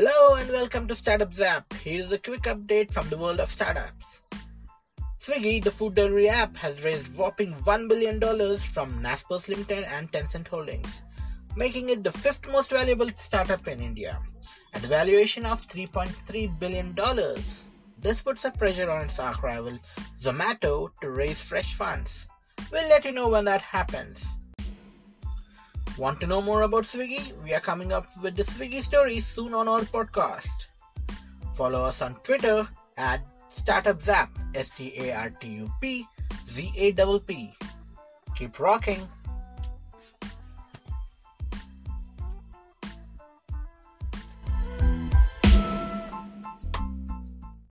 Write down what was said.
Hello and welcome to Startupzapp. Here's a quick update from the world of startups. Swiggy, the food delivery app, has raised whopping $1 billion from Naspers Limited and Tencent Holdings, making it the fifth most valuable startup in India, at a valuation of $3.3 billion. This puts a pressure on its arch rival, Zomato, to raise fresh funds. We'll let you know when that happens. Want to know more about Swiggy? We are coming up with the Swiggy stories soon on our podcast. Follow us on Twitter at Startupzapp, S T A R T U P Z A P P. Keep rocking.